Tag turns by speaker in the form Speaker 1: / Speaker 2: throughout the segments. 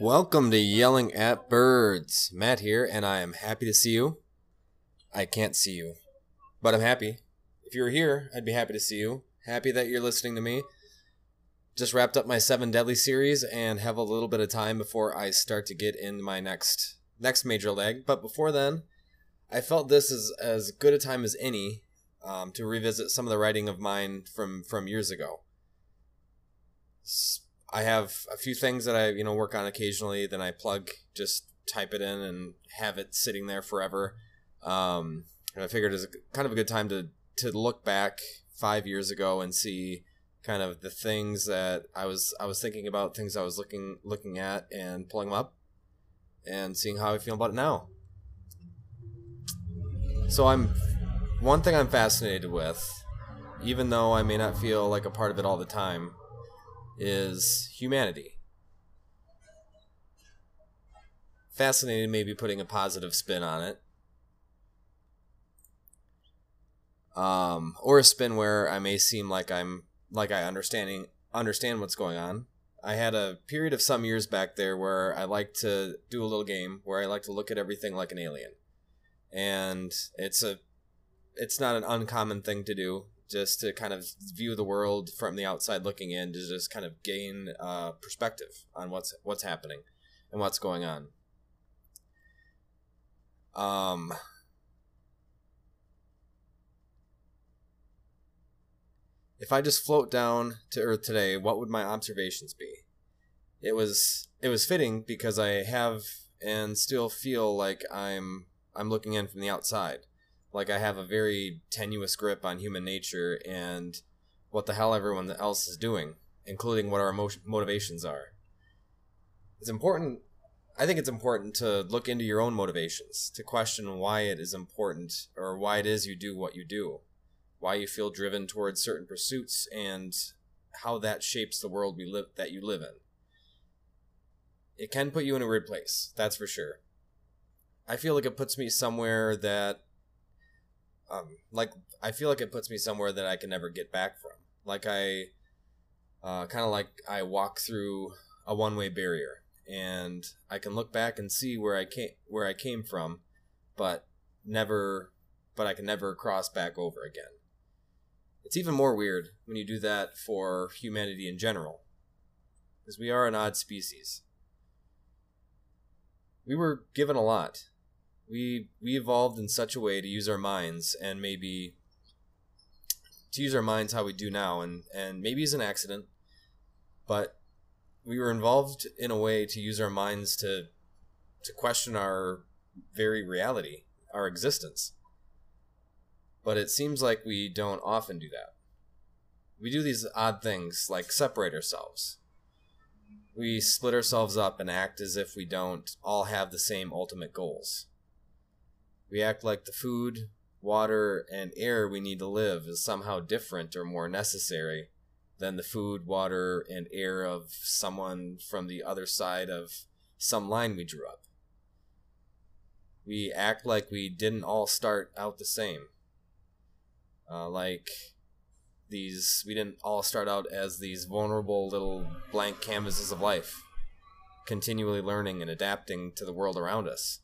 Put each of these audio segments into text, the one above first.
Speaker 1: Welcome to Yelling at Birds. Matt here, and I am happy to see you. I can't see you, but I'm happy. If you were here, I'd be happy to see you. Happy that you're listening to me. Just wrapped up my Seven Deadly series and have a little bit of time before I start to get in my next next major leg. But before then, I felt this is as good a time as any um, to revisit some of the writing of mine from from years ago. I have a few things that I you know work on occasionally. Then I plug, just type it in, and have it sitting there forever. Um, and I figured it's kind of a good time to to look back five years ago and see kind of the things that I was I was thinking about, things I was looking looking at, and pulling them up, and seeing how I feel about it now. So I'm one thing I'm fascinated with, even though I may not feel like a part of it all the time, is humanity. Fascinated, maybe putting a positive spin on it. Um, or a spin where I may seem like I'm like I understanding understand what's going on. I had a period of some years back there where I like to do a little game where I like to look at everything like an alien. And it's a it's not an uncommon thing to do just to kind of view the world from the outside looking in to just kind of gain uh, perspective on what's what's happening and what's going on. Um, if I just float down to Earth today, what would my observations be? It was it was fitting because I have and still feel like I'm I'm looking in from the outside like I have a very tenuous grip on human nature and what the hell everyone else is doing, including what our emo- motivations are. It's important. I think it's important to look into your own motivations, to question why it is important or why it is you do what you do, why you feel driven towards certain pursuits, and how that shapes the world we live that you live in. It can put you in a weird place, that's for sure. I feel like it puts me somewhere that um, like I feel like it puts me somewhere that I can never get back from. Like I, uh, kind of like I walk through a one-way barrier, and I can look back and see where I came where I came from, but never, but I can never cross back over again. It's even more weird when you do that for humanity in general, because we are an odd species. We were given a lot we we evolved in such a way to use our minds and maybe to use our minds how we do now and and maybe it's an accident but we were involved in a way to use our minds to to question our very reality our existence. But it seems like we don't often do that. We do these odd things like separate ourselves. We split ourselves up and act as if we don't all have the same ultimate goals we act like the food, water, and air we need to live is somehow different or more necessary than the food, water, and air of someone from the other side of some line we drew up. We act like we didn't all start out the same. Uh, like these, we didn't all start out as these vulnerable little blank canvases of life, continually learning and adapting to the world around us.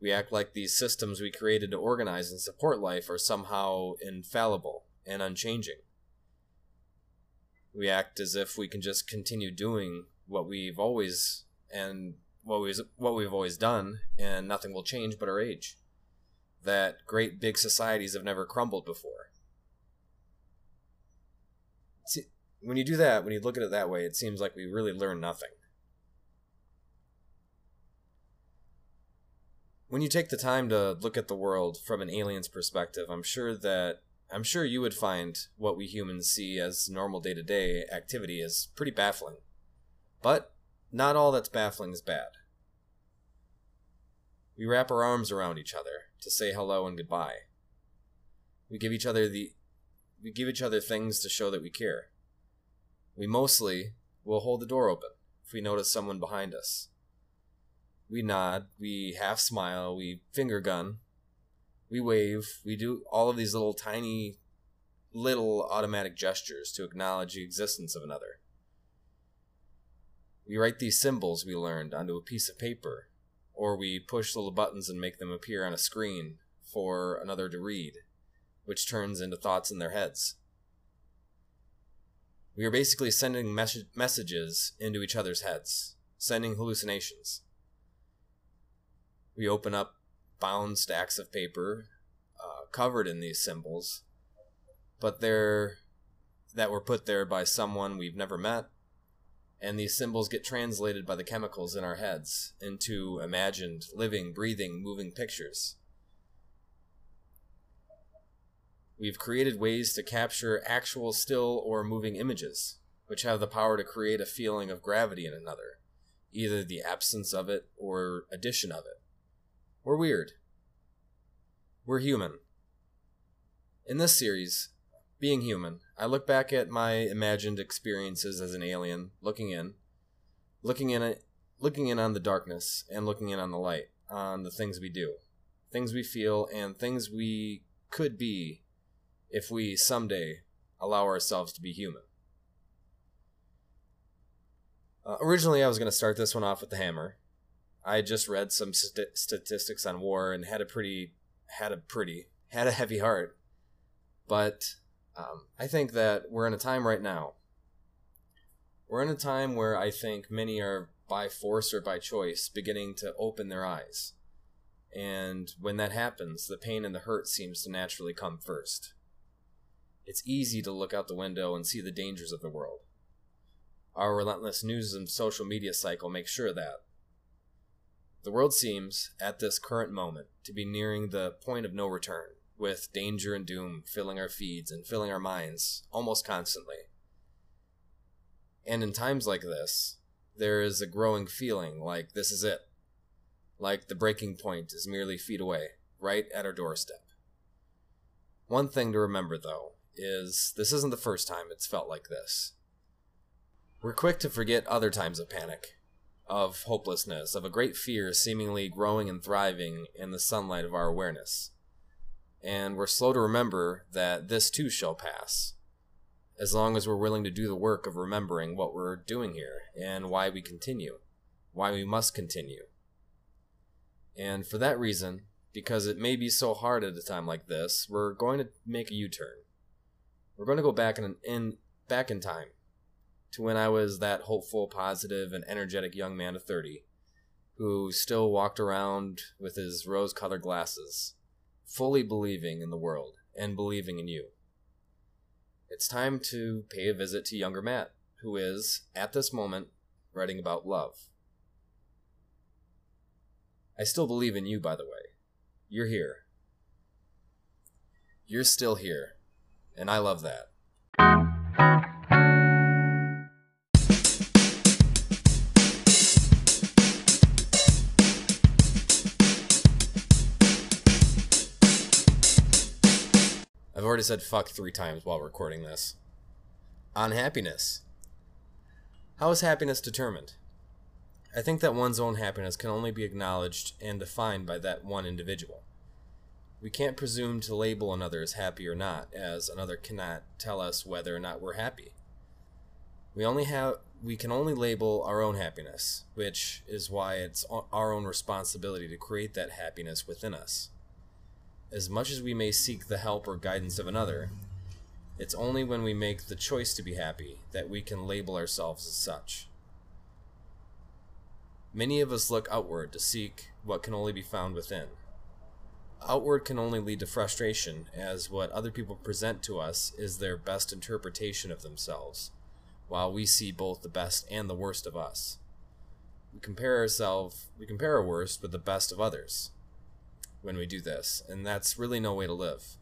Speaker 1: We act like these systems we created to organize and support life are somehow infallible and unchanging. We act as if we can just continue doing what we've always and what we've, what we've always done and nothing will change but our age. That great big societies have never crumbled before. See, when you do that, when you look at it that way, it seems like we really learn nothing. When you take the time to look at the world from an alien's perspective, I'm sure that I'm sure you would find what we humans see as normal day-to-day activity is pretty baffling. But not all that's baffling is bad. We wrap our arms around each other to say hello and goodbye. We give each other the we give each other things to show that we care. We mostly will hold the door open if we notice someone behind us we nod, we half smile, we finger gun, We wave, we do all of these little tiny, little automatic gestures to acknowledge the existence of another. We write these symbols we learned onto a piece of paper, or we push little buttons and make them appear on a screen for another to read, which turns into thoughts in their heads. We are basically sending mes- messages into each other's heads, sending hallucinations. We open up bound stacks of paper uh, covered in these symbols, but they're that were put there by someone we've never met, and these symbols get translated by the chemicals in our heads into imagined, living, breathing, moving pictures. We've created ways to capture actual still or moving images, which have the power to create a feeling of gravity in another, either the absence of it or addition of it. We're weird. We're human. In this series, being human, I look back at my imagined experiences as an alien, looking in, looking in it, looking in on the darkness and looking in on the light, on the things we do, things we feel, and things we could be if we someday allow ourselves to be human. Uh, originally, I was going to start this one off with the hammer. I just read some st- statistics on war and had a pretty, had a pretty, had a heavy heart. But um, I think that we're in a time right now. We're in a time where I think many are, by force or by choice, beginning to open their eyes. And when that happens, the pain and the hurt seems to naturally come first. It's easy to look out the window and see the dangers of the world. Our relentless news and social media cycle makes sure that. The world seems, at this current moment, to be nearing the point of no return, with danger and doom filling our feeds and filling our minds almost constantly. And in times like this, there is a growing feeling like this is it. Like the breaking point is merely feet away, right at our doorstep. One thing to remember, though, is this isn't the first time it's felt like this. We're quick to forget other times of panic, of hopelessness, of a great fear seemingly growing and thriving in the sunlight of our awareness. And we're slow to remember that this too shall pass, as long as we're willing to do the work of remembering what we're doing here and why we continue, why we must continue. And for that reason, because it may be so hard at a time like this, we're going to make a U turn. We're going to go back in, in back in time to when I was that hopeful, positive, and energetic young man of 30 who still walked around with his rose colored glasses, fully believing in the world and believing in you. It's time to pay a visit to younger Matt, who is, at this moment, writing about love. I still believe in you, by the way. You're here. You're still here and I love that. Already said fuck three times while recording this. On happiness. How is happiness determined? I think that one's own happiness can only be acknowledged and defined by that one individual. We can't presume to label another as happy or not, as another cannot tell us whether or not we're happy. We only have we can only label our own happiness, which is why it's our own responsibility to create that happiness within us. As much as we may seek the help or guidance of another, it's only when we make the choice to be happy that we can label ourselves as such. Many of us look outward to seek what can only be found within outward can only lead to frustration, as what other people present to us is their best interpretation of themselves, while we see both the best and the worst of us. We compare ourselves, we compare our worst with the best of others when we do this, and that's really no way to live.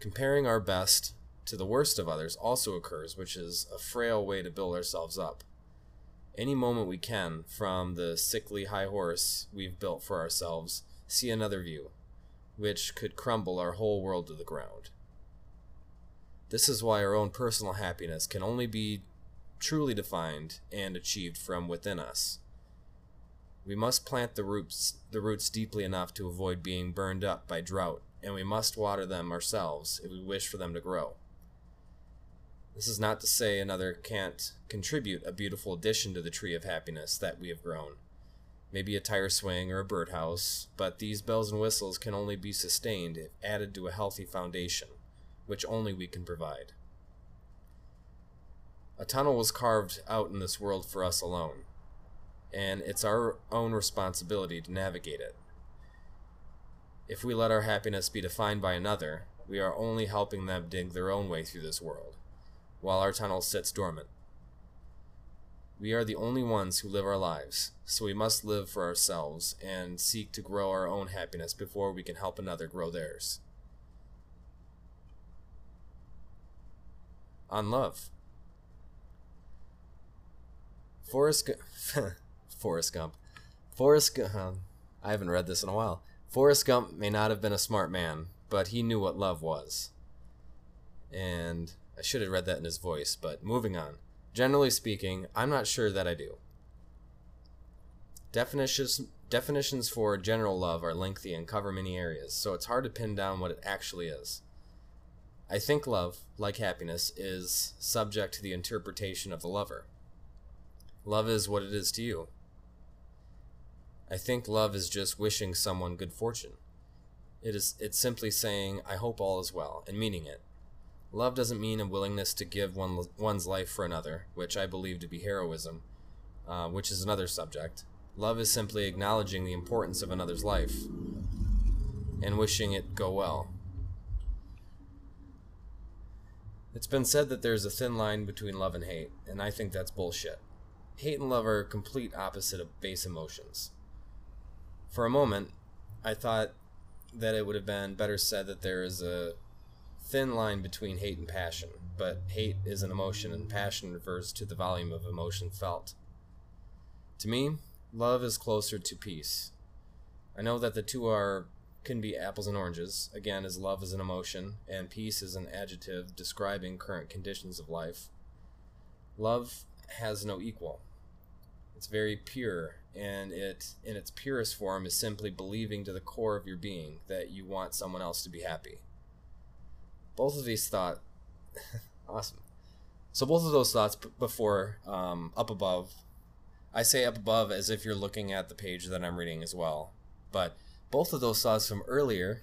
Speaker 1: Comparing our best to the worst of others also occurs, which is a frail way to build ourselves up. Any moment we can, from the sickly high horse we've built for ourselves, see another view, which could crumble our whole world to the ground. This is why our own personal happiness can only be truly defined and achieved from within us. We must plant the roots the roots deeply enough to avoid being burned up by drought, and we must water them ourselves if we wish for them to grow. This is not to say another can't contribute a beautiful addition to the tree of happiness that we have grown. Maybe a tire swing or a birdhouse, but these bells and whistles can only be sustained if added to a healthy foundation, which only we can provide. A tunnel was carved out in this world for us alone, and it's our own responsibility to navigate it. If we let our happiness be defined by another, we are only helping them dig their own way through this world, while our tunnel sits dormant. We are the only ones who live our lives, so we must live for ourselves and seek to grow our own happiness before we can help another grow theirs. On love. Forrest, Forrest Gump. Forrest Gump. I haven't read this in a while. Forrest Gump may not have been a smart man, but he knew what love was. And I should have read that in his voice, but moving on. Generally speaking, I'm not sure that I do. Definitions definitions for general love are lengthy and cover many areas, so it's hard to pin down what it actually is. I think love, like happiness, is subject to the interpretation of the lover. Love is what it is to you. I think love is just wishing someone good fortune. It is it's simply saying I hope all is well and meaning it. Love doesn't mean a willingness to give one, one's life for another, which I believe to be heroism, uh, which is another subject. Love is simply acknowledging the importance of another's life and wishing it go well. It's been said that there's a thin line between love and hate, and I think that's bullshit. Hate and love are complete opposite of base emotions. For a moment, I thought that it would have been better said that there is a thin line between hate and passion, but hate is an emotion and passion refers to the volume of emotion felt. To me, love is closer to peace. I know that the two are can be apples and oranges, again as love is an emotion and peace is an adjective describing current conditions of life. Love has no equal. It's very pure and it in its purest form is simply believing to the core of your being that you want someone else to be happy. Both of these thoughts, awesome. So both of those thoughts before um, up above i say up above as if you're looking at the page that i'm reading as well but both of those thoughts from earlier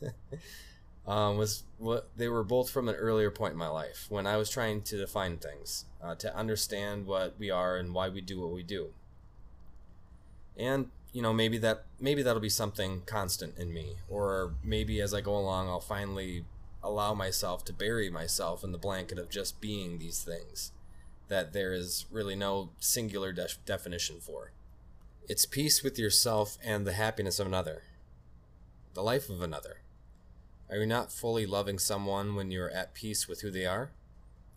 Speaker 1: um, was what they were both from an earlier point in my life when i was trying to define things uh, to understand what we are and why we do what we do and you know maybe that maybe that'll be something constant in me or maybe as i go along i'll finally allow myself to bury myself in the blanket of just being these things that there is really no singular de- definition for. It's peace with yourself and the happiness of another, the life of another. Are you not fully loving someone when you're at peace with who they are,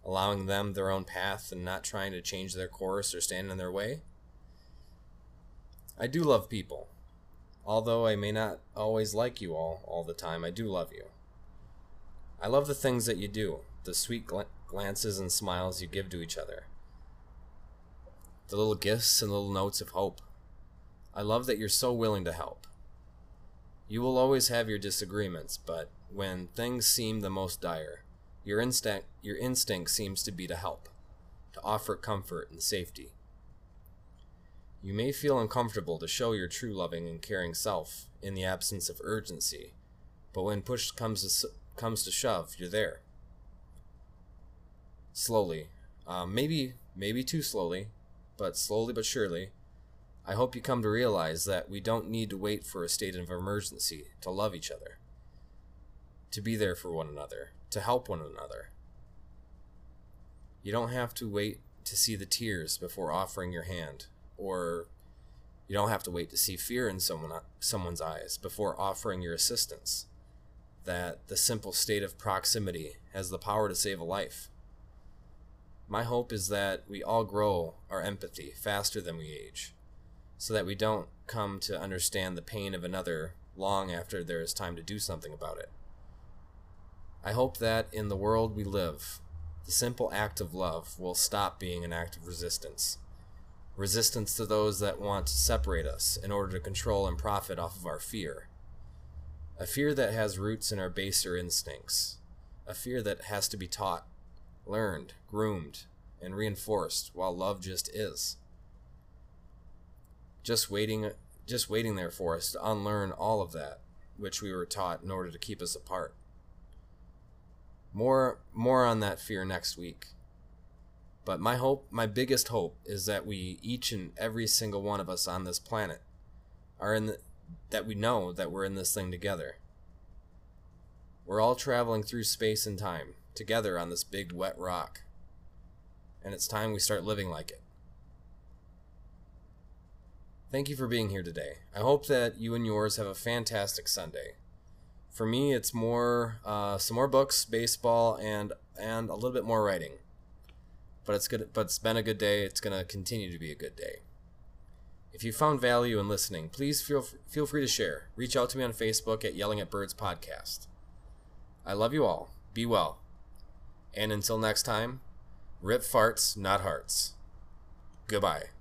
Speaker 1: allowing them their own path and not trying to change their course or stand in their way? I do love people. Although I may not always like you all all the time, I do love you. I love the things that you do, the sweet gl- glances and smiles you give to each other, the little gifts and little notes of hope. I love that you're so willing to help. You will always have your disagreements, but when things seem the most dire, your instinct your instinct seems to be to help, to offer comfort and safety. You may feel uncomfortable to show your true loving and caring self in the absence of urgency, but when push comes to comes to shove, you're there. Slowly, um, maybe maybe too slowly, but slowly but surely, I hope you come to realize that we don't need to wait for a state of emergency to love each other, to be there for one another, to help one another. You don't have to wait to see the tears before offering your hand, or you don't have to wait to see fear in someone someone's eyes before offering your assistance that the simple state of proximity has the power to save a life. My hope is that we all grow our empathy faster than we age, so that we don't come to understand the pain of another long after there is time to do something about it. I hope that in the world we live, the simple act of love will stop being an act of resistance, resistance to those that want to separate us in order to control and profit off of our fear. A fear that has roots in our baser instincts. A fear that has to be taught, learned, groomed, and reinforced while love just is. Just waiting just waiting there for us to unlearn all of that which we were taught in order to keep us apart. More more on that fear next week. But my hope, my biggest hope is that we each and every single one of us on this planet are in the, that we know that we're in this thing together. We're all traveling through space and time together on this big wet rock. And it's time we start living like it. Thank you for being here today. I hope that you and yours have a fantastic Sunday. For me, it's more uh, some more books, baseball, and and a little bit more writing but it's good but it's been a good day. It's going to continue to be a good day. If you found value in listening please feel feel free to share. Reach out to me on facebook at yelling at birds podcast. I love you all. Be well. And until next time rip farts not hearts. Goodbye